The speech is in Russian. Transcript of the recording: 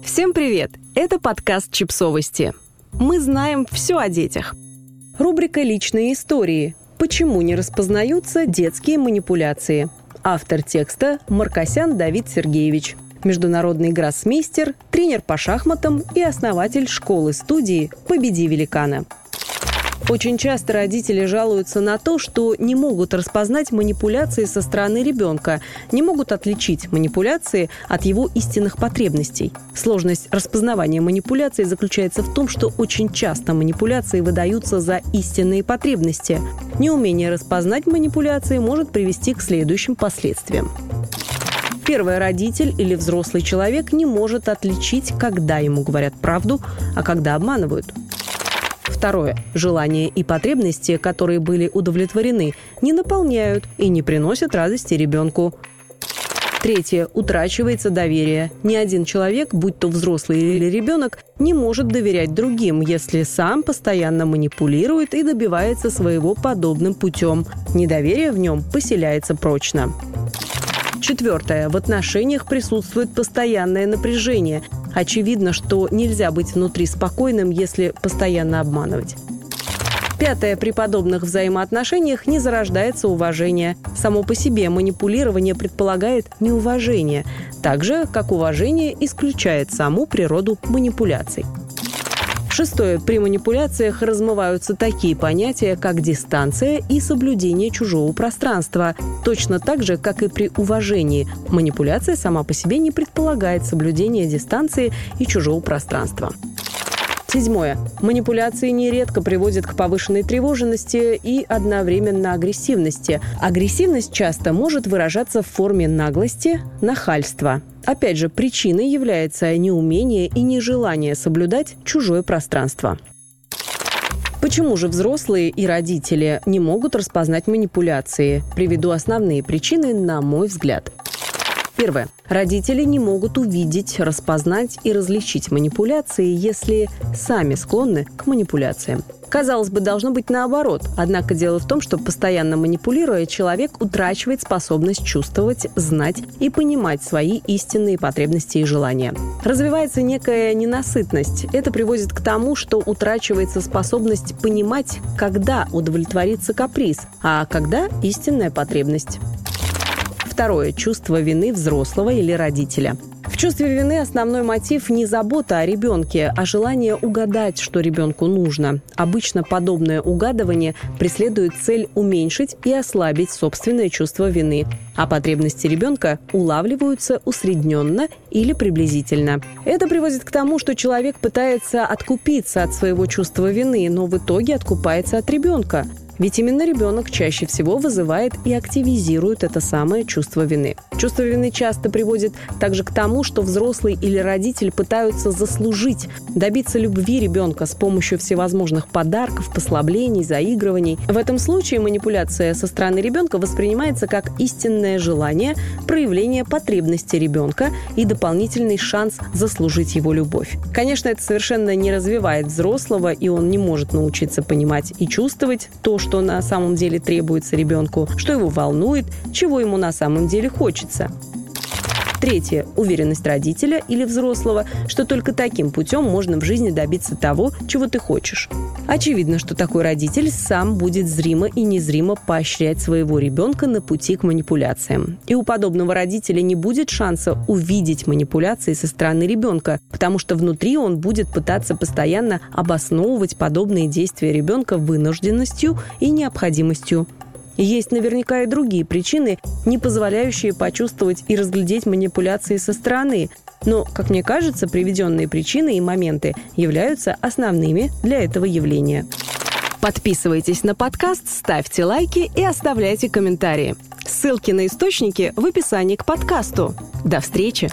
Всем привет! Это подкаст «Чипсовости». Мы знаем все о детях. Рубрика «Личные истории». Почему не распознаются детские манипуляции? Автор текста – Маркосян Давид Сергеевич. Международный гроссмейстер, тренер по шахматам и основатель школы-студии «Победи великана». Очень часто родители жалуются на то, что не могут распознать манипуляции со стороны ребенка, не могут отличить манипуляции от его истинных потребностей. Сложность распознавания манипуляций заключается в том, что очень часто манипуляции выдаются за истинные потребности. Неумение распознать манипуляции может привести к следующим последствиям. Первое, родитель или взрослый человек не может отличить, когда ему говорят правду, а когда обманывают. Второе. Желания и потребности, которые были удовлетворены, не наполняют и не приносят радости ребенку. Третье. Утрачивается доверие. Ни один человек, будь то взрослый или ребенок, не может доверять другим, если сам постоянно манипулирует и добивается своего подобным путем. Недоверие в нем поселяется прочно. Четвертое. В отношениях присутствует постоянное напряжение. Очевидно, что нельзя быть внутри спокойным, если постоянно обманывать. Пятое. При подобных взаимоотношениях не зарождается уважение. Само по себе манипулирование предполагает неуважение, так же, как уважение исключает саму природу манипуляций. Шестое. При манипуляциях размываются такие понятия, как дистанция и соблюдение чужого пространства. Точно так же, как и при уважении. Манипуляция сама по себе не предполагает соблюдение дистанции и чужого пространства. Седьмое. Манипуляции нередко приводят к повышенной тревоженности и одновременно агрессивности. Агрессивность часто может выражаться в форме наглости, нахальства. Опять же, причиной является неумение и нежелание соблюдать чужое пространство. Почему же взрослые и родители не могут распознать манипуляции? Приведу основные причины, на мой взгляд. Первое. Родители не могут увидеть, распознать и различить манипуляции, если сами склонны к манипуляциям. Казалось бы, должно быть наоборот. Однако дело в том, что постоянно манипулируя, человек утрачивает способность чувствовать, знать и понимать свои истинные потребности и желания. Развивается некая ненасытность. Это приводит к тому, что утрачивается способность понимать, когда удовлетворится каприз, а когда истинная потребность. Второе – чувство вины взрослого или родителя. В чувстве вины основной мотив не забота о ребенке, а желание угадать, что ребенку нужно. Обычно подобное угадывание преследует цель уменьшить и ослабить собственное чувство вины, а потребности ребенка улавливаются усредненно или приблизительно. Это приводит к тому, что человек пытается откупиться от своего чувства вины, но в итоге откупается от ребенка. Ведь именно ребенок чаще всего вызывает и активизирует это самое чувство вины. Чувство вины часто приводит также к тому, что взрослый или родитель пытаются заслужить, добиться любви ребенка с помощью всевозможных подарков, послаблений, заигрываний. В этом случае манипуляция со стороны ребенка воспринимается как истинное желание, проявление потребности ребенка и дополнительный шанс заслужить его любовь. Конечно, это совершенно не развивает взрослого, и он не может научиться понимать и чувствовать то, что на самом деле требуется ребенку, что его волнует, чего ему на самом деле хочется. Третье – уверенность родителя или взрослого, что только таким путем можно в жизни добиться того, чего ты хочешь. Очевидно, что такой родитель сам будет зримо и незримо поощрять своего ребенка на пути к манипуляциям. И у подобного родителя не будет шанса увидеть манипуляции со стороны ребенка, потому что внутри он будет пытаться постоянно обосновывать подобные действия ребенка вынужденностью и необходимостью. Есть наверняка и другие причины, не позволяющие почувствовать и разглядеть манипуляции со стороны. Но, как мне кажется, приведенные причины и моменты являются основными для этого явления. Подписывайтесь на подкаст, ставьте лайки и оставляйте комментарии. Ссылки на источники в описании к подкасту. До встречи!